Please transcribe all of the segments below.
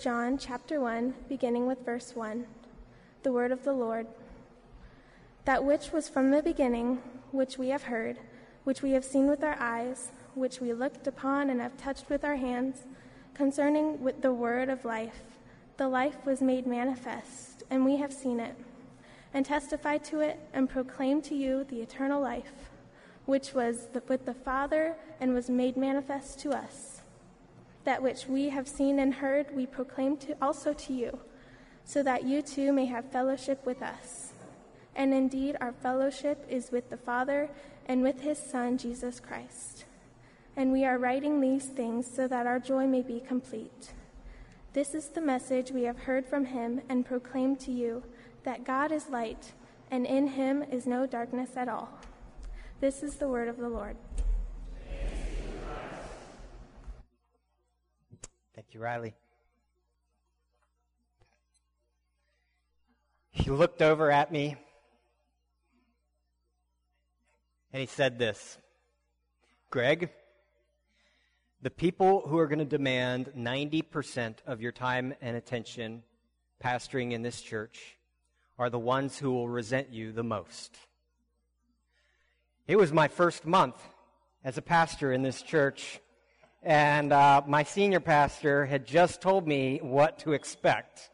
John chapter 1, beginning with verse 1. The word of the Lord. That which was from the beginning, which we have heard, which we have seen with our eyes, which we looked upon and have touched with our hands, concerning with the word of life. The life was made manifest, and we have seen it, and testified to it, and proclaimed to you the eternal life, which was with the Father and was made manifest to us. That which we have seen and heard, we proclaim to, also to you, so that you too may have fellowship with us. And indeed, our fellowship is with the Father and with his Son, Jesus Christ. And we are writing these things so that our joy may be complete. This is the message we have heard from him and proclaimed to you that God is light, and in him is no darkness at all. This is the word of the Lord. Thank you, Riley. He looked over at me and he said this Greg, the people who are going to demand 90% of your time and attention pastoring in this church are the ones who will resent you the most. It was my first month as a pastor in this church, and uh, my senior pastor had just told me what to expect.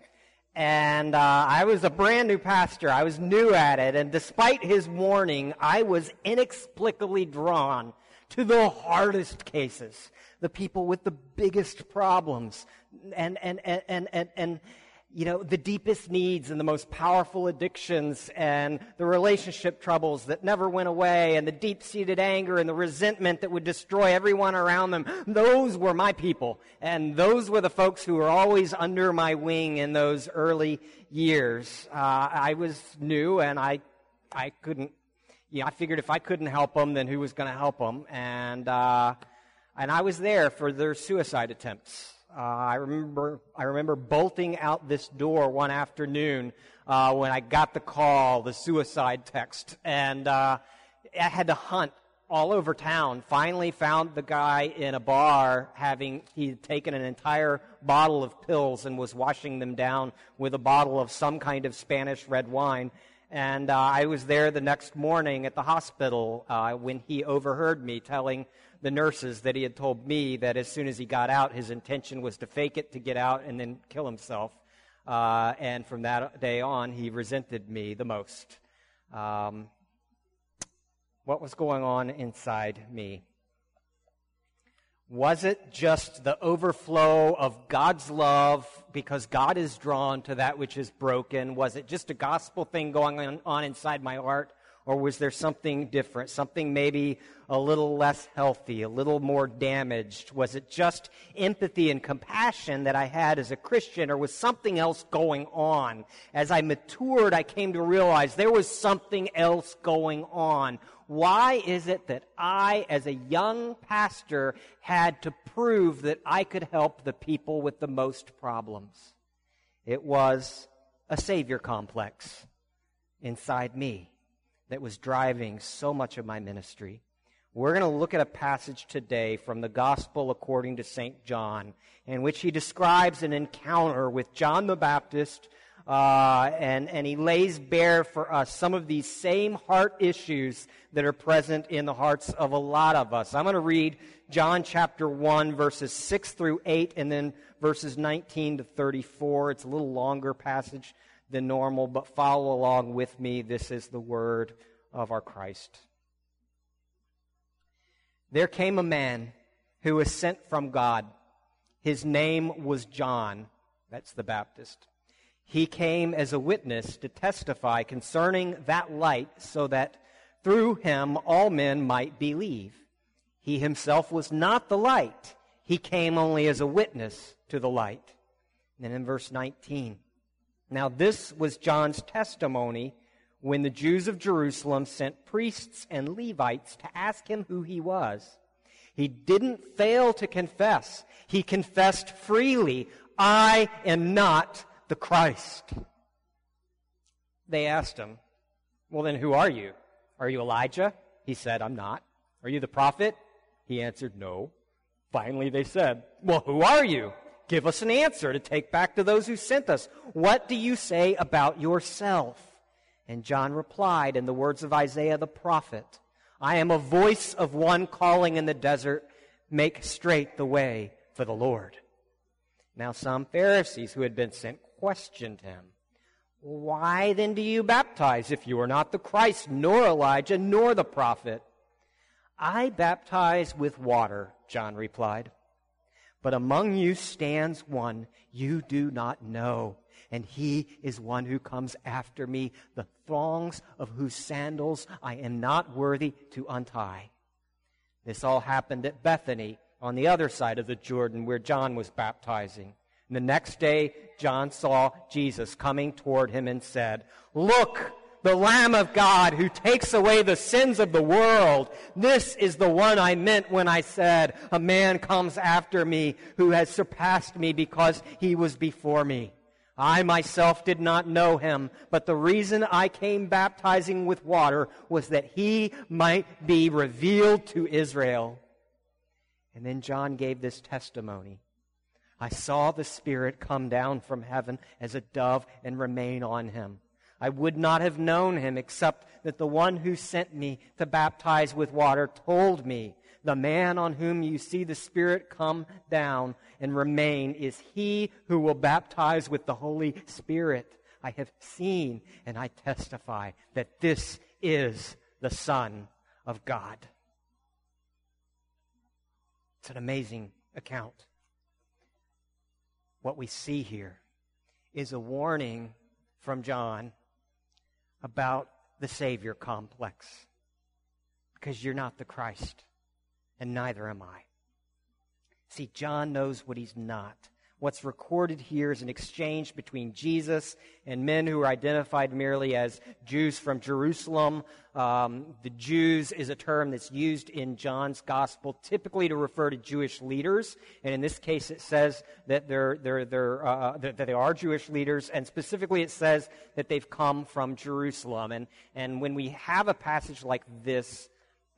And uh, I was a brand new pastor. I was new at it. And despite his warning, I was inexplicably drawn to the hardest cases, the people with the biggest problems, and, and, and, and, and, and you know, the deepest needs and the most powerful addictions and the relationship troubles that never went away and the deep seated anger and the resentment that would destroy everyone around them. Those were my people. And those were the folks who were always under my wing in those early years. Uh, I was new and I, I couldn't, you know, I figured if I couldn't help them, then who was going to help them? And, uh, and I was there for their suicide attempts. Uh, I remember I remember bolting out this door one afternoon uh, when I got the call, the suicide text, and uh, I had to hunt all over town. Finally, found the guy in a bar having he had taken an entire bottle of pills and was washing them down with a bottle of some kind of Spanish red wine. And uh, I was there the next morning at the hospital uh, when he overheard me telling the nurses that he had told me that as soon as he got out, his intention was to fake it, to get out, and then kill himself. Uh, and from that day on, he resented me the most. Um, what was going on inside me? Was it just the overflow of God's love because God is drawn to that which is broken? Was it just a gospel thing going on, on inside my heart? Or was there something different, something maybe a little less healthy, a little more damaged? Was it just empathy and compassion that I had as a Christian, or was something else going on? As I matured, I came to realize there was something else going on. Why is it that I, as a young pastor, had to prove that I could help the people with the most problems? It was a savior complex inside me that was driving so much of my ministry. We're going to look at a passage today from the Gospel according to St. John, in which he describes an encounter with John the Baptist, uh, and, and he lays bare for us some of these same heart issues that are present in the hearts of a lot of us. I'm going to read John chapter 1, verses 6 through 8, and then verses 19 to 34. It's a little longer passage than normal, but follow along with me. This is the word of our Christ. There came a man who was sent from God. His name was John. That's the Baptist. He came as a witness to testify concerning that light so that through him all men might believe. He himself was not the light. He came only as a witness to the light. And then in verse 19, now, this was John's testimony when the Jews of Jerusalem sent priests and Levites to ask him who he was. He didn't fail to confess. He confessed freely, I am not the Christ. They asked him, Well, then who are you? Are you Elijah? He said, I'm not. Are you the prophet? He answered, No. Finally, they said, Well, who are you? Give us an answer to take back to those who sent us. What do you say about yourself? And John replied in the words of Isaiah the prophet I am a voice of one calling in the desert, make straight the way for the Lord. Now, some Pharisees who had been sent questioned him. Why then do you baptize if you are not the Christ, nor Elijah, nor the prophet? I baptize with water, John replied. But among you stands one you do not know, and he is one who comes after me, the thongs of whose sandals I am not worthy to untie. This all happened at Bethany on the other side of the Jordan where John was baptizing. And the next day, John saw Jesus coming toward him and said, Look, the Lamb of God who takes away the sins of the world. This is the one I meant when I said, A man comes after me who has surpassed me because he was before me. I myself did not know him, but the reason I came baptizing with water was that he might be revealed to Israel. And then John gave this testimony. I saw the Spirit come down from heaven as a dove and remain on him. I would not have known him except that the one who sent me to baptize with water told me, The man on whom you see the Spirit come down and remain is he who will baptize with the Holy Spirit. I have seen and I testify that this is the Son of God. It's an amazing account. What we see here is a warning from John about the Savior complex. Because you're not the Christ, and neither am I. See, John knows what he's not. What's recorded here is an exchange between Jesus and men who are identified merely as Jews from Jerusalem. Um, the Jews is a term that's used in John's gospel typically to refer to Jewish leaders. And in this case, it says that, they're, they're, they're, uh, that, that they are Jewish leaders. And specifically, it says that they've come from Jerusalem. And, and when we have a passage like this,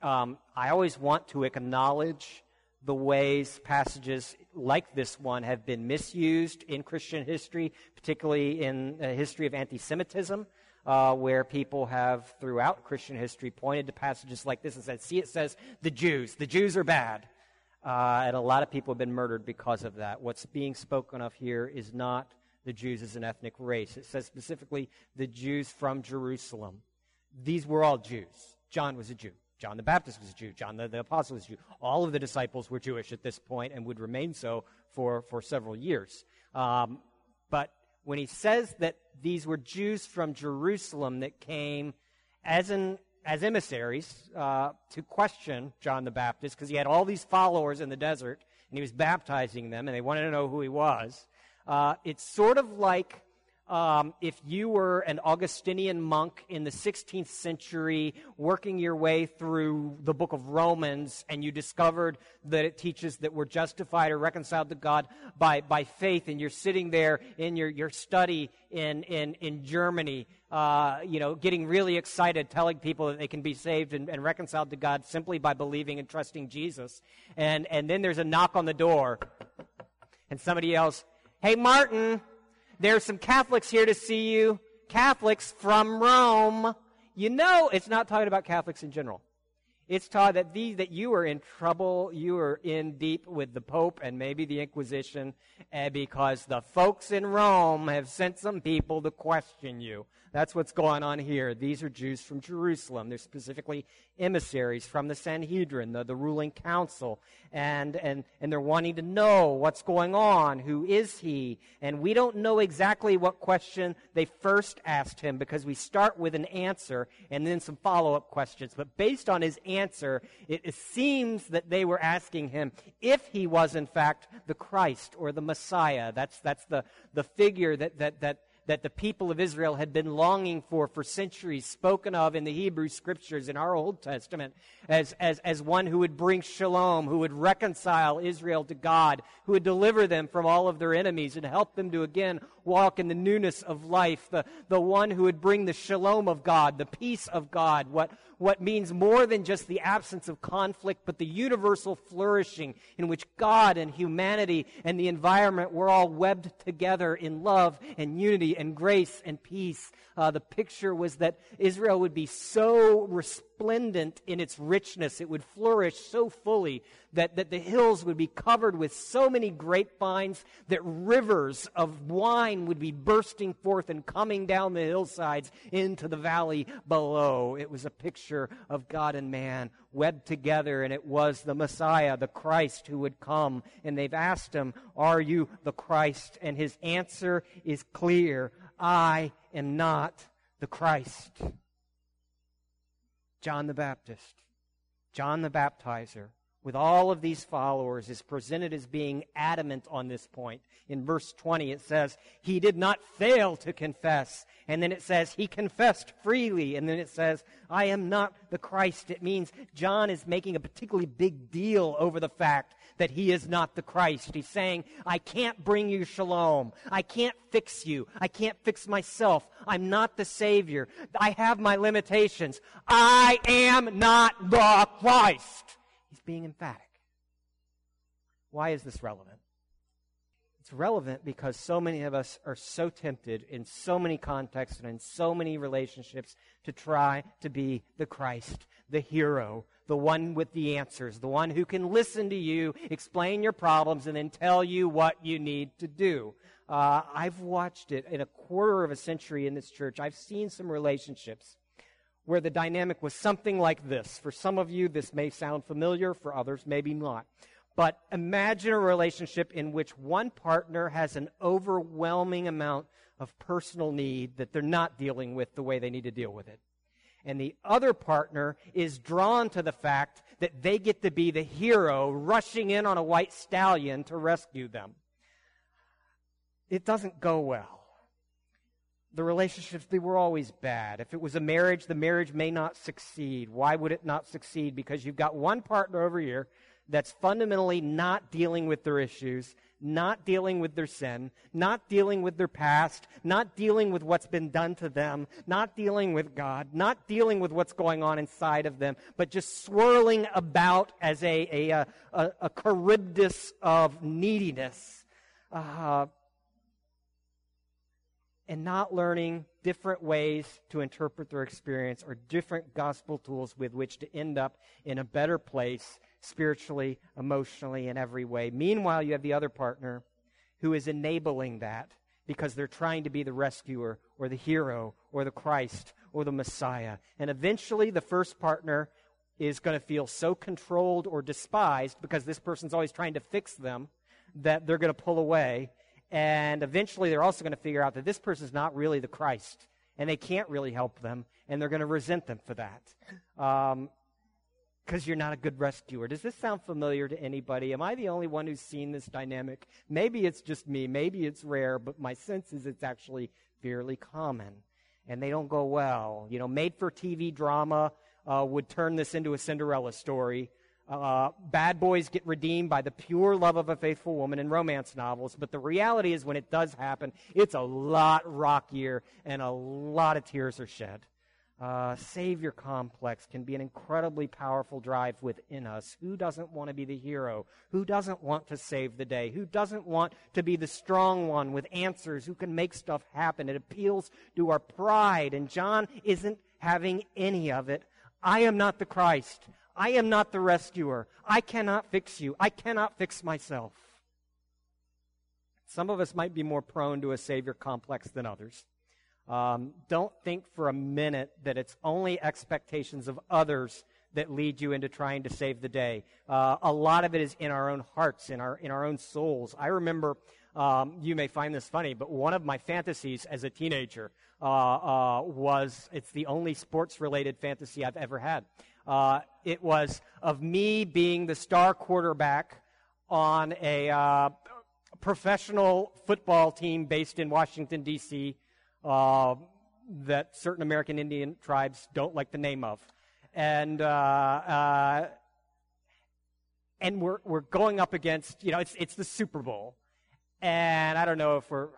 um, I always want to acknowledge the ways passages like this one have been misused in Christian history, particularly in the history of anti Semitism, uh, where people have, throughout Christian history, pointed to passages like this and said, See, it says the Jews. The Jews are bad. Uh, and a lot of people have been murdered because of that. What's being spoken of here is not the Jews as an ethnic race. It says specifically the Jews from Jerusalem. These were all Jews. John was a Jew. John the Baptist was a Jew. John the, the Apostle was a Jew. All of the disciples were Jewish at this point and would remain so for, for several years. Um, but when he says that these were Jews from Jerusalem that came as, an, as emissaries uh, to question John the Baptist, because he had all these followers in the desert and he was baptizing them and they wanted to know who he was, uh, it's sort of like um, if you were an Augustinian monk in the 16th century working your way through the book of Romans and you discovered that it teaches that we're justified or reconciled to God by, by faith, and you're sitting there in your, your study in, in, in Germany, uh, you know, getting really excited, telling people that they can be saved and, and reconciled to God simply by believing and trusting Jesus. And, and then there's a knock on the door, and somebody yells, Hey, Martin! There's some Catholics here to see you. Catholics from Rome. You know it's not talking about Catholics in general. It's taught that these that you are in trouble, you are in deep with the Pope and maybe the Inquisition, and because the folks in Rome have sent some people to question you. That's what's going on here. These are Jews from Jerusalem. They're specifically emissaries from the Sanhedrin, the, the ruling council. And, and, and they're wanting to know what's going on. Who is he? And we don't know exactly what question they first asked him because we start with an answer and then some follow up questions. But based on his answer, it, it seems that they were asking him if he was in fact the Christ or the Messiah. That's, that's the, the figure that, that, that that the people of Israel had been longing for for centuries, spoken of in the Hebrew scriptures in our Old Testament as, as, as one who would bring shalom, who would reconcile Israel to God, who would deliver them from all of their enemies and help them to again walk in the newness of life, the, the one who would bring the shalom of God, the peace of God, what, what means more than just the absence of conflict, but the universal flourishing in which God and humanity and the environment were all webbed together in love and unity and grace and peace. Uh, the picture was that Israel would be so resplendent in its richness, it would flourish so fully that, that the hills would be covered with so many grapevines that rivers of wine would be bursting forth and coming down the hillsides into the valley below. It was a picture of God and man webbed together, and it was the Messiah, the Christ, who would come. And they've asked him, Are you the Christ? And his answer is clear I am not the Christ. John the Baptist, John the Baptizer, with all of these followers is presented as being adamant on this point. In verse 20, it says, He did not fail to confess. And then it says, He confessed freely. And then it says, I am not the Christ. It means John is making a particularly big deal over the fact that he is not the Christ. He's saying, I can't bring you shalom. I can't fix you. I can't fix myself. I'm not the Savior. I have my limitations. I am not the Christ He's being emphatic. Why is this relevant? It's relevant because so many of us are so tempted in so many contexts and in so many relationships to try to be the Christ, the hero, the one with the answers, the one who can listen to you, explain your problems, and then tell you what you need to do. Uh, I've watched it in a quarter of a century in this church. I've seen some relationships where the dynamic was something like this. For some of you, this may sound familiar, for others, maybe not. But imagine a relationship in which one partner has an overwhelming amount of personal need that they're not dealing with the way they need to deal with it. And the other partner is drawn to the fact that they get to be the hero rushing in on a white stallion to rescue them. It doesn't go well the relationships, they were always bad. If it was a marriage, the marriage may not succeed. Why would it not succeed? Because you've got one partner over here that's fundamentally not dealing with their issues, not dealing with their sin, not dealing with their past, not dealing with what's been done to them, not dealing with God, not dealing with what's going on inside of them, but just swirling about as a, a, a, a Charybdis of neediness. Uh, and not learning different ways to interpret their experience or different gospel tools with which to end up in a better place spiritually, emotionally, in every way. Meanwhile, you have the other partner who is enabling that because they're trying to be the rescuer or the hero or the Christ or the Messiah. And eventually, the first partner is going to feel so controlled or despised because this person's always trying to fix them that they're going to pull away and eventually, they're also going to figure out that this person is not really the Christ, and they can't really help them, and they're going to resent them for that. Um, Because you're not a good rescuer. Does this sound familiar to anybody? Am I the only one who's seen this dynamic? Maybe it's just me. Maybe it's rare, but my sense is it's actually fairly common. And they don't go well. You know, made for TV drama uh, would turn this into a Cinderella story uh, bad boys get redeemed by the pure love of a faithful woman in romance novels, but the reality is when it does happen, it's a lot rockier and a lot of tears are shed. Uh, savior complex can be an incredibly powerful drive within us. Who doesn't want to be the hero? Who doesn't want to save the day? Who doesn't want to be the strong one with answers who can make stuff happen? It appeals to our pride, and John isn't having any of it. I am not the Christ. I am not the rescuer. I cannot fix you. I cannot fix myself. Some of us might be more prone to a savior complex than others. Um, don't think for a minute that it's only expectations of others that lead you into trying to save the day. Uh, a lot of it is in our own hearts, in our in our own souls. I remember. Um, you may find this funny, but one of my fantasies as a teenager uh, uh, was it's the only sports related fantasy I've ever had. Uh, it was of me being the star quarterback on a uh, professional football team based in Washington, D.C., uh, that certain American Indian tribes don't like the name of. And, uh, uh, and we're, we're going up against, you know, it's, it's the Super Bowl. And I don't know if we're,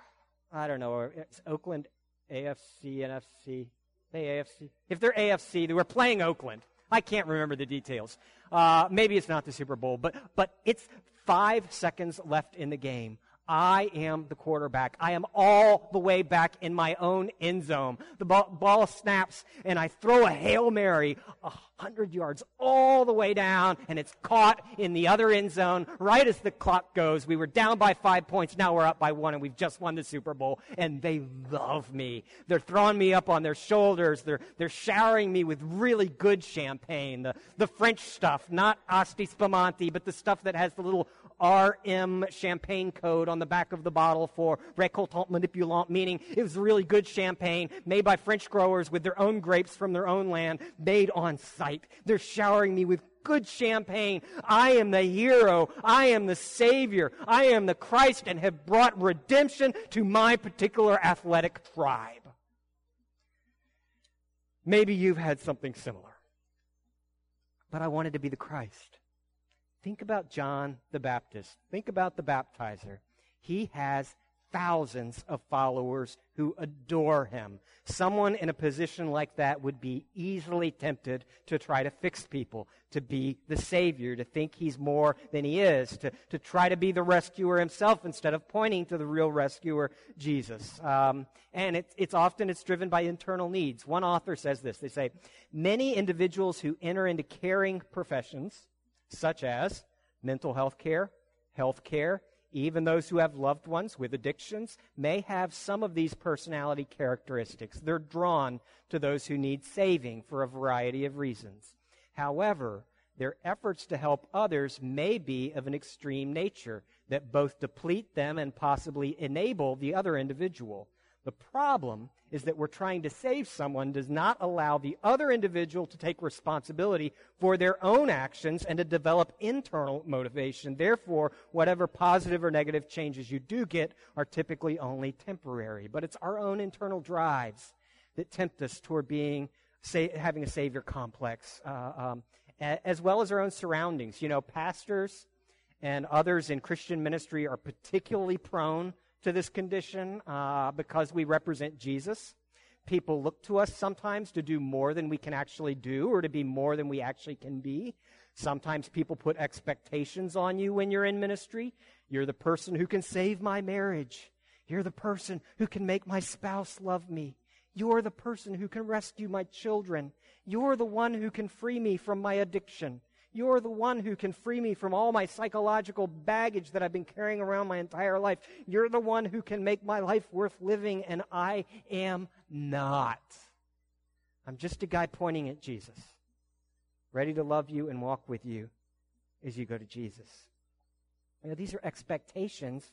I don't know, it's Oakland AFC, NFC. They AFC. If they're AFC, they were playing Oakland. I can't remember the details. Uh, maybe it's not the Super Bowl, but but it's five seconds left in the game. I am the quarterback. I am all the way back in my own end zone. The ball, ball snaps, and I throw a Hail Mary a hundred yards all the way down, and it's caught in the other end zone right as the clock goes. We were down by five points. Now we're up by one, and we've just won the Super Bowl. And they love me. They're throwing me up on their shoulders. They're, they're showering me with really good champagne. The, the French stuff, not Asti Spumante, but the stuff that has the little RM champagne code on the back of the bottle for récoltant manipulant, meaning it was really good champagne made by French growers with their own grapes from their own land, made on site. They're showering me with good champagne. I am the hero. I am the Savior. I am the Christ and have brought redemption to my particular athletic tribe. Maybe you've had something similar. But I wanted to be the Christ. Think about John the Baptist. Think about the baptizer. He has thousands of followers who adore him. Someone in a position like that would be easily tempted to try to fix people, to be the Savior, to think he's more than he is, to, to try to be the rescuer himself instead of pointing to the real rescuer, Jesus. Um, and it, it's often it's driven by internal needs. One author says this. They say, many individuals who enter into caring professions such as mental health care, health care, even those who have loved ones with addictions may have some of these personality characteristics. They're drawn to those who need saving for a variety of reasons. However, their efforts to help others may be of an extreme nature that both deplete them and possibly enable the other individual. The problem is that we're trying to save someone does not allow the other individual to take responsibility for their own actions and to develop internal motivation. Therefore, whatever positive or negative changes you do get are typically only temporary. But it's our own internal drives that tempt us toward being, say, having a savior complex, uh, um, as well as our own surroundings. You know, pastors and others in Christian ministry are particularly prone to this condition uh, because we represent Jesus. People look to us sometimes to do more than we can actually do or to be more than we actually can be. Sometimes people put expectations on you when you're in ministry. You're the person who can save my marriage. You're the person who can make my spouse love me. You're the person who can rescue my children. You're the one who can free me from my addiction. You're the one who can free me from all my psychological baggage that I've been carrying around my entire life. You're the one who can make my life worth living, and I am not. I'm just a guy pointing at Jesus, ready to love you and walk with you as you go to Jesus. These are expectations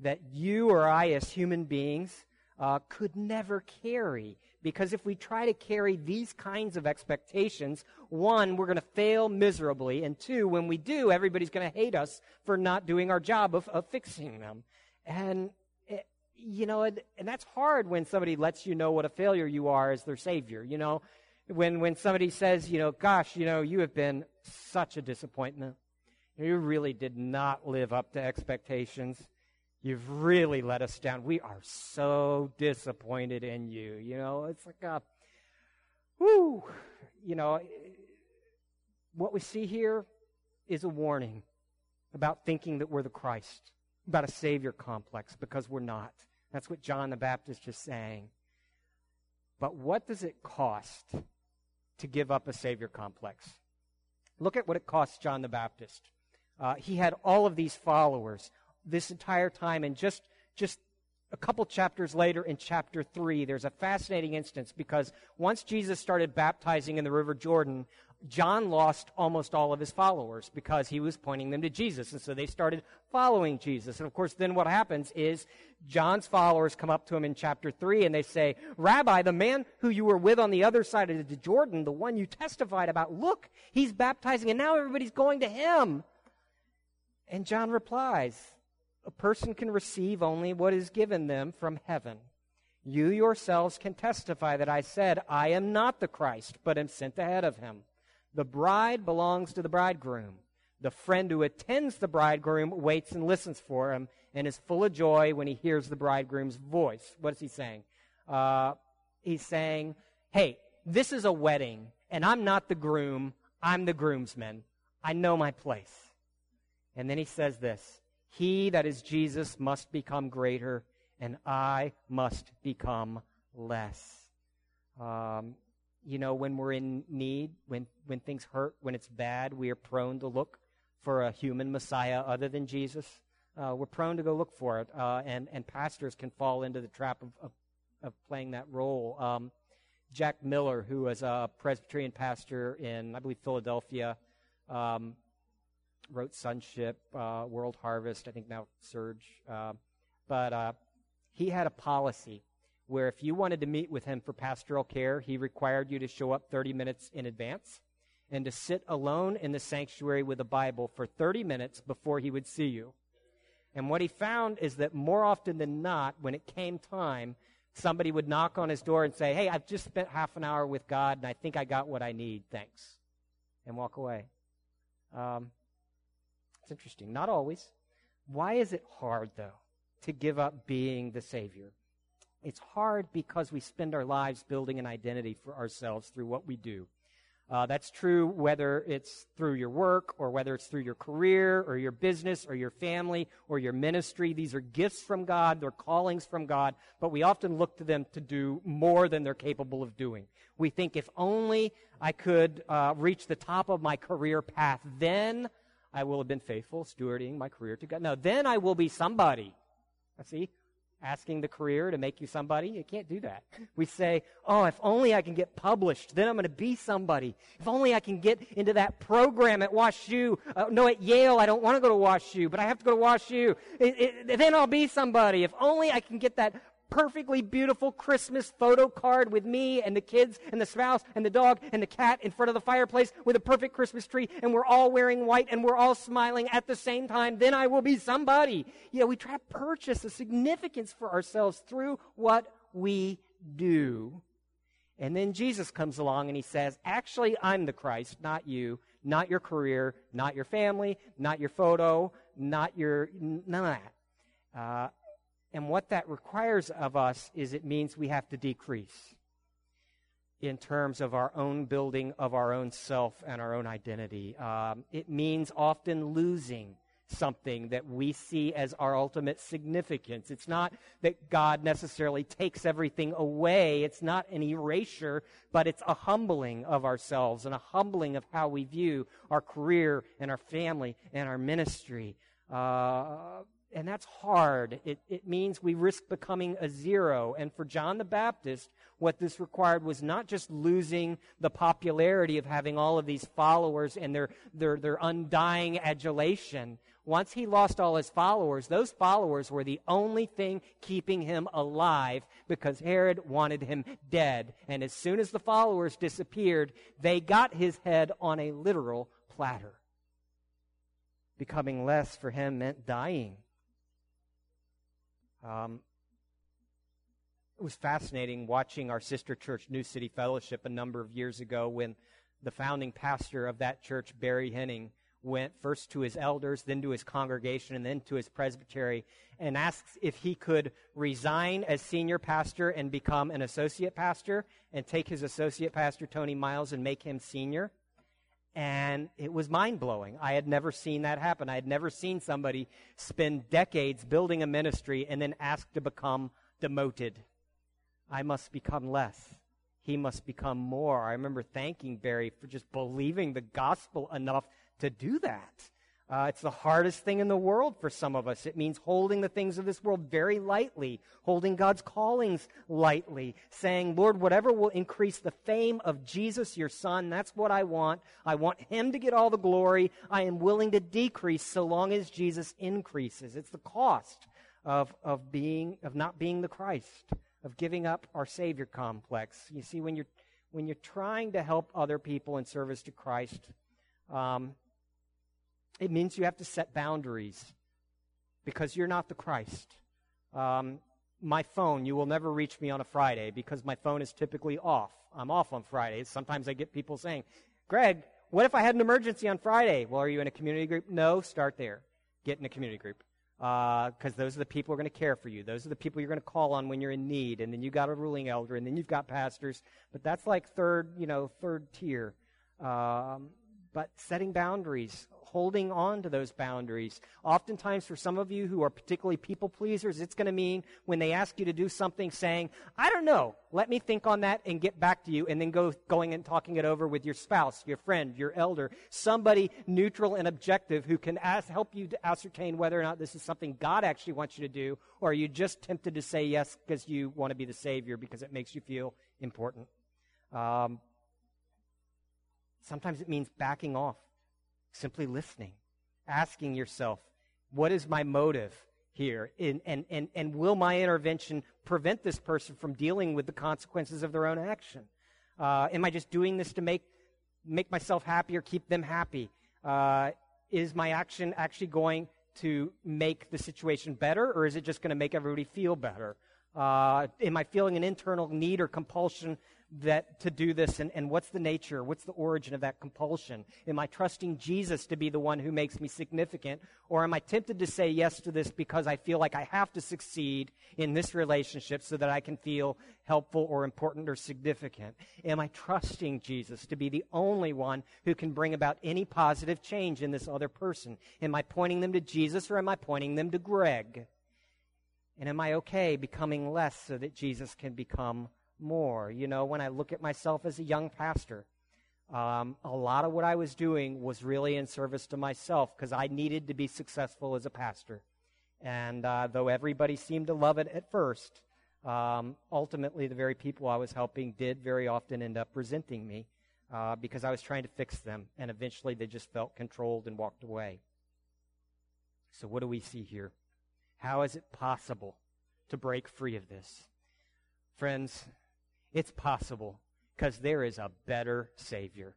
that you or I, as human beings, uh, could never carry. Because if we try to carry these kinds of expectations, one, we're going to fail miserably. And two, when we do, everybody's going to hate us for not doing our job of, of fixing them. And, eh, you know, and, and that's hard when somebody lets you know what a failure you are as their savior. You know, when, when somebody says, you know, gosh, you know, you have been such a disappointment. You really did not live up to expectations. You've really let us down. We are so disappointed in you. You know, it's like a, whoo, you know, what we see here is a warning about thinking that we're the Christ, about a Savior complex, because we're not. That's what John the Baptist is saying. But what does it cost to give up a Savior complex? Look at what it cost John the Baptist. Uh, he had all of these followers, this entire time. And just, just a couple chapters later in chapter 3, there's a fascinating instance because once Jesus started baptizing in the River Jordan, John lost almost all of his followers because he was pointing them to Jesus. And so they started following Jesus. And of course, then what happens is John's followers come up to him in chapter 3 and they say, Rabbi, the man who you were with on the other side of the Jordan, the one you testified about, look, he's baptizing and now everybody's going to him. And John replies, a person can receive only what is given them from heaven. You yourselves can testify that I said, I am not the Christ, but am sent ahead of him. The bride belongs to the bridegroom. The friend who attends the bridegroom waits and listens for him and is full of joy when he hears the bridegroom's voice. What is he saying? Uh, he's saying, hey, this is a wedding, and I'm not the groom, I'm the groomsman. I know my place. And then he says this He that is Jesus must become greater, and I must become less. Um, you know, when we're in need, when, when things hurt, when it's bad, we are prone to look for a human Messiah other than Jesus. Uh, we're prone to go look for it, uh, and, and pastors can fall into the trap of, of, of playing that role. Um, Jack Miller, who was a Presbyterian pastor in, I believe, Philadelphia, um, wrote Sonship, uh, World Harvest, I think now Serge. Uh, but uh, he had a policy where if you wanted to meet with him for pastoral care, he required you to show up 30 minutes in advance and to sit alone in the sanctuary with a Bible for 30 minutes before he would see you. And what he found is that more often than not, when it came time, somebody would knock on his door and say, Hey, I've just spent half an hour with God and I think I got what I need. Thanks. And walk away. Um, it's interesting. Not always. Why is it hard, though, to give up being the Savior? It's hard because we spend our lives building an identity for ourselves through what we do. Uh, that's true whether it's through your work or whether it's through your career or your business or your family or your ministry. These are gifts from God, they're callings from God, but we often look to them to do more than they're capable of doing. We think if only I could uh, reach the top of my career path, then I will have been faithful stewarding my career to God. No, then I will be somebody. See, asking the career to make you somebody. You can't do that. We say, oh, if only I can get published, then I'm going to be somebody. If only I can get into that program at WashU. Uh, no, at Yale, I don't want to go to WashU, but I have to go to WashU. It, it, then I'll be somebody. If only I can get that perfectly beautiful Christmas photo card with me and the kids and the spouse and the dog and the cat in front of the fireplace with a perfect Christmas tree and we're all wearing white and we're all smiling at the same time, then I will be somebody. You know, we try to purchase a significance for ourselves through what we do. And then Jesus comes along and he says, Actually, I'm the Christ, not you, not your career, not your family, not your photo, not your, none of that. Uh, and what that requires of us is it means we have to decrease in terms of our own building of our own self and our own identity. Um, it means often losing something that we see as our ultimate significance. It's not that God necessarily takes everything away. It's not an erasure, but it's a humbling of ourselves and a humbling of how we view our career and our family and our ministry. Uh, and that's hard. It, it means we risk becoming a zero. And for John the Baptist, what this required was not just losing the popularity of having all of these followers and their, their, their undying adulation. Once he lost all his followers, those followers were the only thing keeping him alive because Herod wanted him dead. And as soon as the followers disappeared, they got his head on a literal platter. Becoming less for him meant dying. Um, it was fascinating watching our sister church, New City Fellowship, a number of years ago when the founding pastor of that church, Barry Henning, went first to his elders, then to his congregation, and then to his presbytery, and asked if he could resign as senior pastor and become an associate pastor and take his associate pastor, Tony Miles, and make him senior. And it was mind blowing. I had never seen that happen. I had never seen somebody spend decades building a ministry and then ask to become demoted. I must become less. He must become more. I remember thanking Barry for just believing the gospel enough to do that. Uh, it's the hardest thing in the world for some of us. It means holding the things of this world very lightly, holding God's callings lightly, saying, Lord, whatever will increase the fame of Jesus, your Son, that's what I want. I want Him to get all the glory. I am willing to decrease so long as Jesus increases. It's the cost of, of being, of not being the Christ, of giving up our Savior complex. You see, when you're, when you're trying to help other people in service to Christ, um, it means you have to set boundaries because you're not the Christ. Um, my phone, you will never reach me on a Friday because my phone is typically off. I'm off on Fridays. Sometimes I get people saying, Greg, what if I had an emergency on Friday? Well, are you in a community group? No, start there. Get in a community group. because uh, those are the people who are going to care for you. Those are the people you're going to call on when you're in need. And then you've got a ruling elder, and then you've got pastors. But that's like third, you know, third tier. Um, but setting boundaries, holding on to those boundaries. Oftentimes, for some of you who are particularly people pleasers, it's going to mean when they ask you to do something, saying, I don't know, let me think on that and get back to you, and then go going and talking it over with your spouse, your friend, your elder, somebody neutral and objective who can ask, help you to ascertain whether or not this is something God actually wants you to do, or are you just tempted to say yes because you want to be the Savior because it makes you feel important. Um, sometimes it means backing off simply listening, asking yourself, what is my motive here? And, and, and, and will my intervention prevent this person from dealing with the consequences of their own action? Uh, am I just doing this to make, make myself happy or keep them happy? Uh, is my action actually going to make the situation better, or is it just going to make everybody feel better? Uh, am I feeling an internal need or compulsion that to do this and, and what's the nature what's the origin of that compulsion? Am i trusting jesus to be the one who makes me significant or am i tempted to say yes to this because i feel like i have to succeed in this relationship so that i can feel helpful or important or significant? Am i trusting jesus to be the only one who can bring about any positive change in this other person? Am i pointing them to jesus or am i pointing them to greg? And am i okay becoming less so that jesus can become more. You know, when I look at myself as a young pastor, um, a lot of what I was doing was really in service to myself because I needed to be successful as a pastor. And uh, though everybody seemed to love it at first, um, ultimately the very people I was helping did very often end up resenting me uh, because I was trying to fix them, and eventually they just felt controlled and walked away. So, what do we see here? How is it possible to break free of this? Friends, it's possible because there is a better Savior.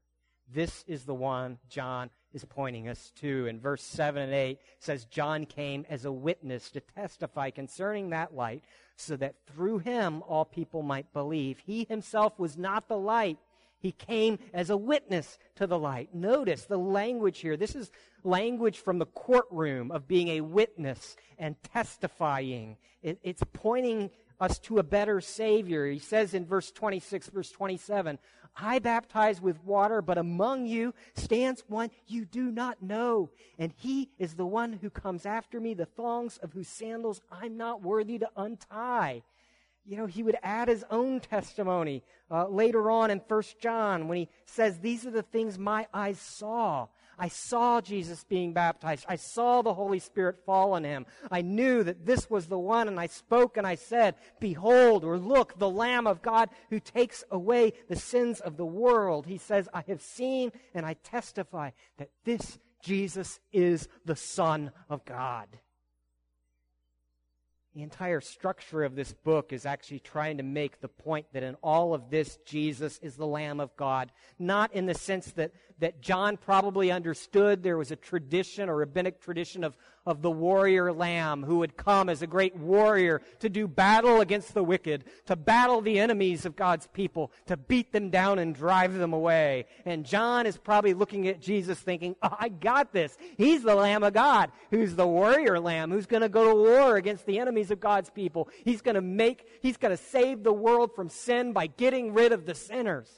This is the one John is pointing us to. In verse 7 and 8 says, John came as a witness to testify concerning that light, so that through him all people might believe. He himself was not the light. He came as a witness to the light. Notice the language here. This is language from the courtroom of being a witness and testifying. It, it's pointing us to a better Savior. He says in verse 26, verse 27, I baptize with water, but among you stands one you do not know, and he is the one who comes after me, the thongs of whose sandals I'm not worthy to untie. You know, he would add his own testimony uh, later on in First John when he says, These are the things my eyes saw I saw Jesus being baptized. I saw the Holy Spirit fall on him. I knew that this was the one, and I spoke and I said, Behold, or look, the Lamb of God who takes away the sins of the world. He says, I have seen and I testify that this Jesus is the Son of God. The entire structure of this book is actually trying to make the point that in all of this, Jesus is the Lamb of God. Not in the sense that, that John probably understood there was a tradition, a rabbinic tradition of, of the warrior lamb who would come as a great warrior to do battle against the wicked, to battle the enemies of God's people, to beat them down and drive them away. And John is probably looking at Jesus thinking, oh, I got this. He's the Lamb of God, who's the warrior lamb, who's going to go to war against the enemies of God's people. He's going to make, he's going to save the world from sin by getting rid of the sinners.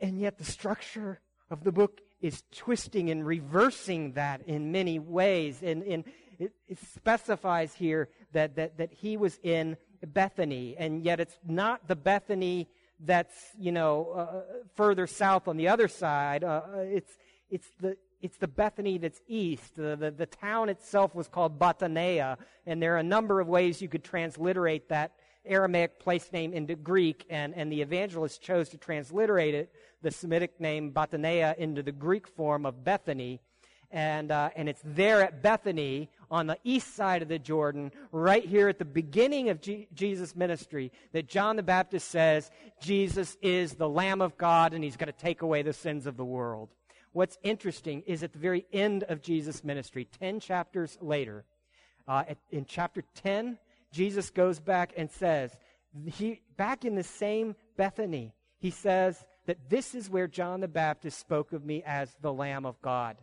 And yet the structure of the book is twisting and reversing that in many ways. And, and it, it, specifies here that, that, that he was in Bethany, and yet it's not the Bethany that's, you know, uh, further south on the other side. Uh, uh it's, it's, the, it's the Bethany that's east. The, the, the town itself was called Batanea, and there are a number of ways you could transliterate that Aramaic place name into Greek, and, and the evangelist chose to transliterate it, the Semitic name Batanea, into the Greek form of Bethany. And, uh, and it's there at Bethany on the east side of the Jordan, right here at the beginning of G- Jesus' ministry, that John the Baptist says Jesus is the Lamb of God and he's going to take away the sins of the world. What's interesting is at the very end of Jesus' ministry, 10 chapters later, uh, in chapter 10, Jesus goes back and says, he, back in the same Bethany, he says that this is where John the Baptist spoke of me as the Lamb of God.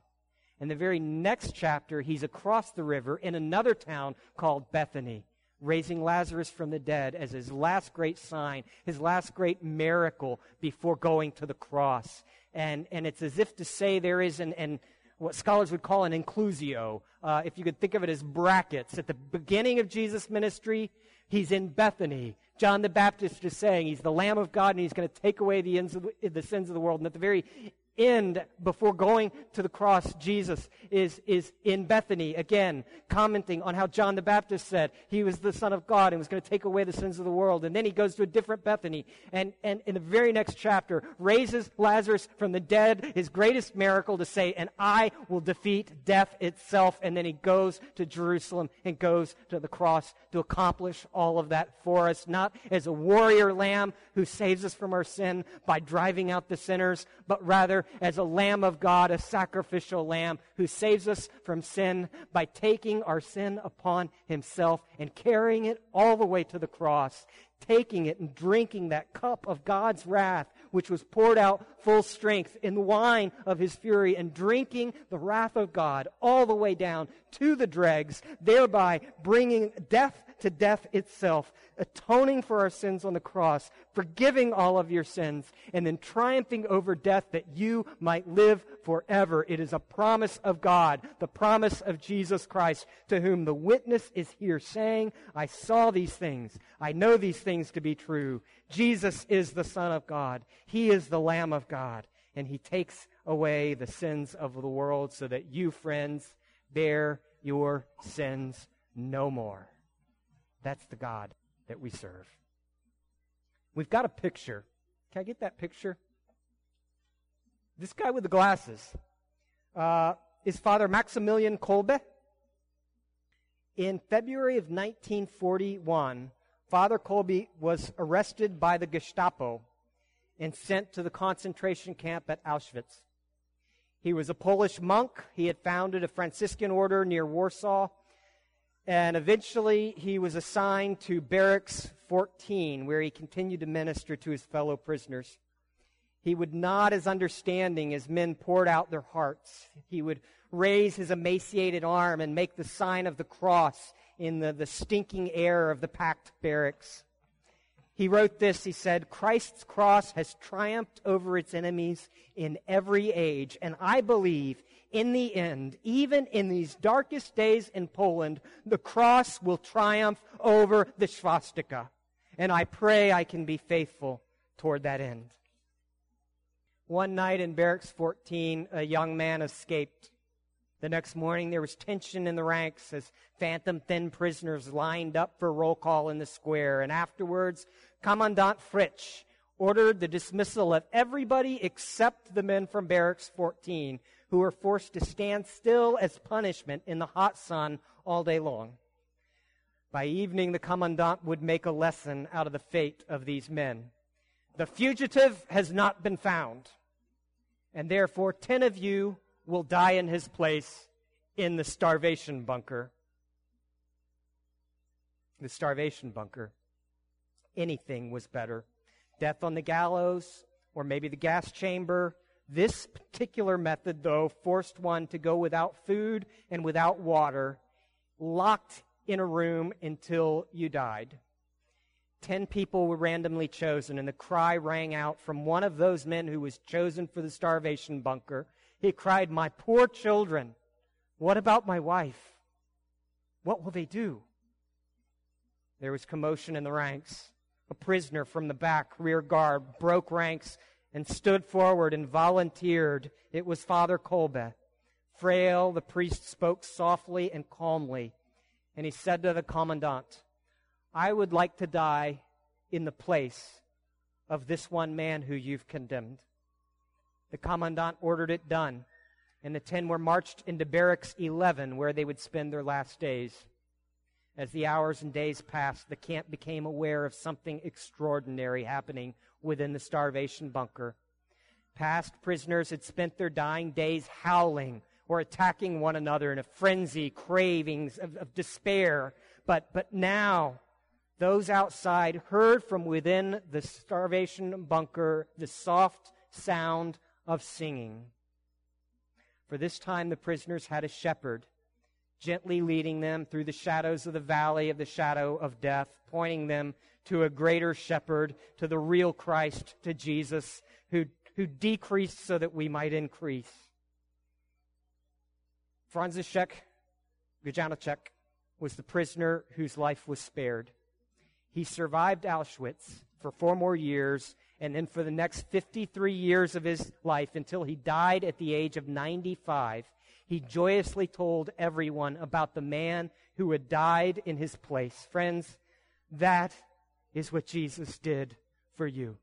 And the very next chapter, he's across the river in another town called Bethany, raising Lazarus from the dead as his last great sign, his last great miracle before going to the cross. And, and it's as if to say there is an, an what scholars would call an inclusio. Uh, if you could think of it as brackets. At the beginning of Jesus' ministry, he's in Bethany. John the Baptist is saying he's the Lamb of God and he's going to take away the, the, the sins of the world. And at the very end before going to the cross, Jesus is, is in Bethany again, commenting on how John the Baptist said he was the Son of God and was going to take away the sins of the world. And then he goes to a different Bethany and, and in the very next chapter raises Lazarus from the dead, his greatest miracle to say, and I will defeat death itself. And then he goes to Jerusalem and goes to the cross to accomplish all of that for us, not as a warrior lamb who saves us from our sin by driving out the sinners, but rather as a Lamb of God, a sacrificial Lamb who saves us from sin by taking our sin upon himself and carrying it all the way to the cross, taking it and drinking that cup of God's wrath, which was poured out full strength in the wine of his fury, and drinking the wrath of God all the way down to the dregs, thereby bringing death to death itself, atoning for our sins on the cross, forgiving all of your sins, and then triumphing over death that you might live forever. It is a promise of God, the promise of Jesus Christ, to whom the witness is here saying, I saw these things. I know these things to be true. Jesus is the Son of God. He is the Lamb of God. And he takes away the sins of the world so that you, friends, bear your sins no more. That's the God that we serve. We've got a picture. Can I get that picture? This guy with the glasses uh, is Father Maximilian Kolbe. In February of 1941, Father Kolbe was arrested by the Gestapo and sent to the concentration camp at Auschwitz. He was a Polish monk. He had founded a Franciscan order near Warsaw and eventually, he was assigned to Barracks 14, where he continued to minister to his fellow prisoners. He would nod his understanding as men poured out their hearts. He would raise his emaciated arm and make the sign of the cross in the, the stinking air of the packed barracks. He wrote this, he said, Christ's cross has triumphed over its enemies in every age, and I believe in the end, even in these darkest days in Poland, the cross will triumph over the swastika. And I pray I can be faithful toward that end. One night in Barracks 14, a young man escaped. The next morning, there was tension in the ranks as phantom thin prisoners lined up for roll call in the square. And afterwards, Commandant Fritsch ordered the dismissal of everybody except the men from Barracks 14 who were forced to stand still as punishment in the hot sun all day long. By evening, the commandant would make a lesson out of the fate of these men. The fugitive has not been found, and therefore ten of you will die in his place in the starvation bunker. The starvation bunker. Anything was better. Death on the gallows, or maybe the gas chamber, this particular method, though, forced one to go without food and without water, locked in a room until you died. Ten people were randomly chosen, and the cry rang out from one of those men who was chosen for the starvation bunker. He cried, My poor children, what about my wife? What will they do? There was commotion in the ranks. A prisoner from the back, rear guard, broke ranks and stood forward and volunteered. It was Father Kolbe. Frail, the priest spoke softly and calmly, and he said to the commandant, I would like to die in the place of this one man who you've condemned. The commandant ordered it done, and the ten were marched into barracks 11, where they would spend their last days. As the hours and days passed, the camp became aware of something extraordinary happening within the starvation bunker. Past prisoners had spent their dying days howling or attacking one another in a frenzy, cravings of, of despair. But, but now, those outside heard from within the starvation bunker the soft sound of singing. For this time the prisoners had a shepherd, gently leading them through the shadows of the valley of the shadow of death, pointing them to a greater shepherd, to the real Christ, to Jesus, who, who decreased so that we might increase. Franciszek Gajowniczek was the prisoner whose life was spared. He survived Auschwitz for four more years, and then for the next 53 years of his life, until he died at the age of 95, he joyously told everyone about the man who had died in his place. Friends, that is what Jesus did for you.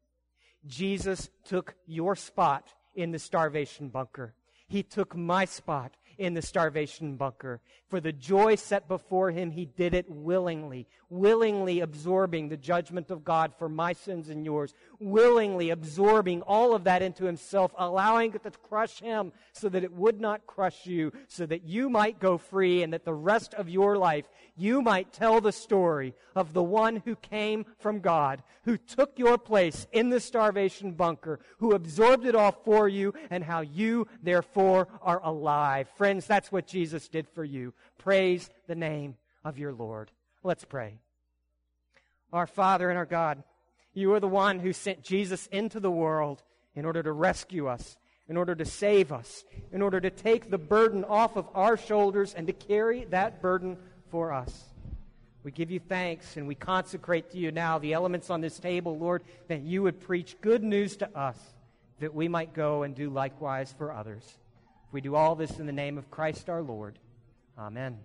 Jesus took your spot in the starvation bunker. He took my spot in the starvation bunker. For the joy set before him, he did it willingly, willingly absorbing the judgment of God for my sins and yours, willingly absorbing all of that into himself, allowing it to crush him so that it would not crush you, so that you might go free and that the rest of your life you might tell the story of the one who came from God, who took your place in the starvation bunker, who absorbed it all for you, and how you, therefore, are alive. Friends, that's what Jesus did for you. Praise the name of your Lord. Let's pray. Our Father and our God, you are the one who sent Jesus into the world in order to rescue us, in order to save us, in order to take the burden off of our shoulders and to carry that burden for us. We give you thanks and we consecrate to you now the elements on this table, Lord, that you would preach good news to us, that we might go and do likewise for others. We do all this in the name of Christ our Lord. Amen.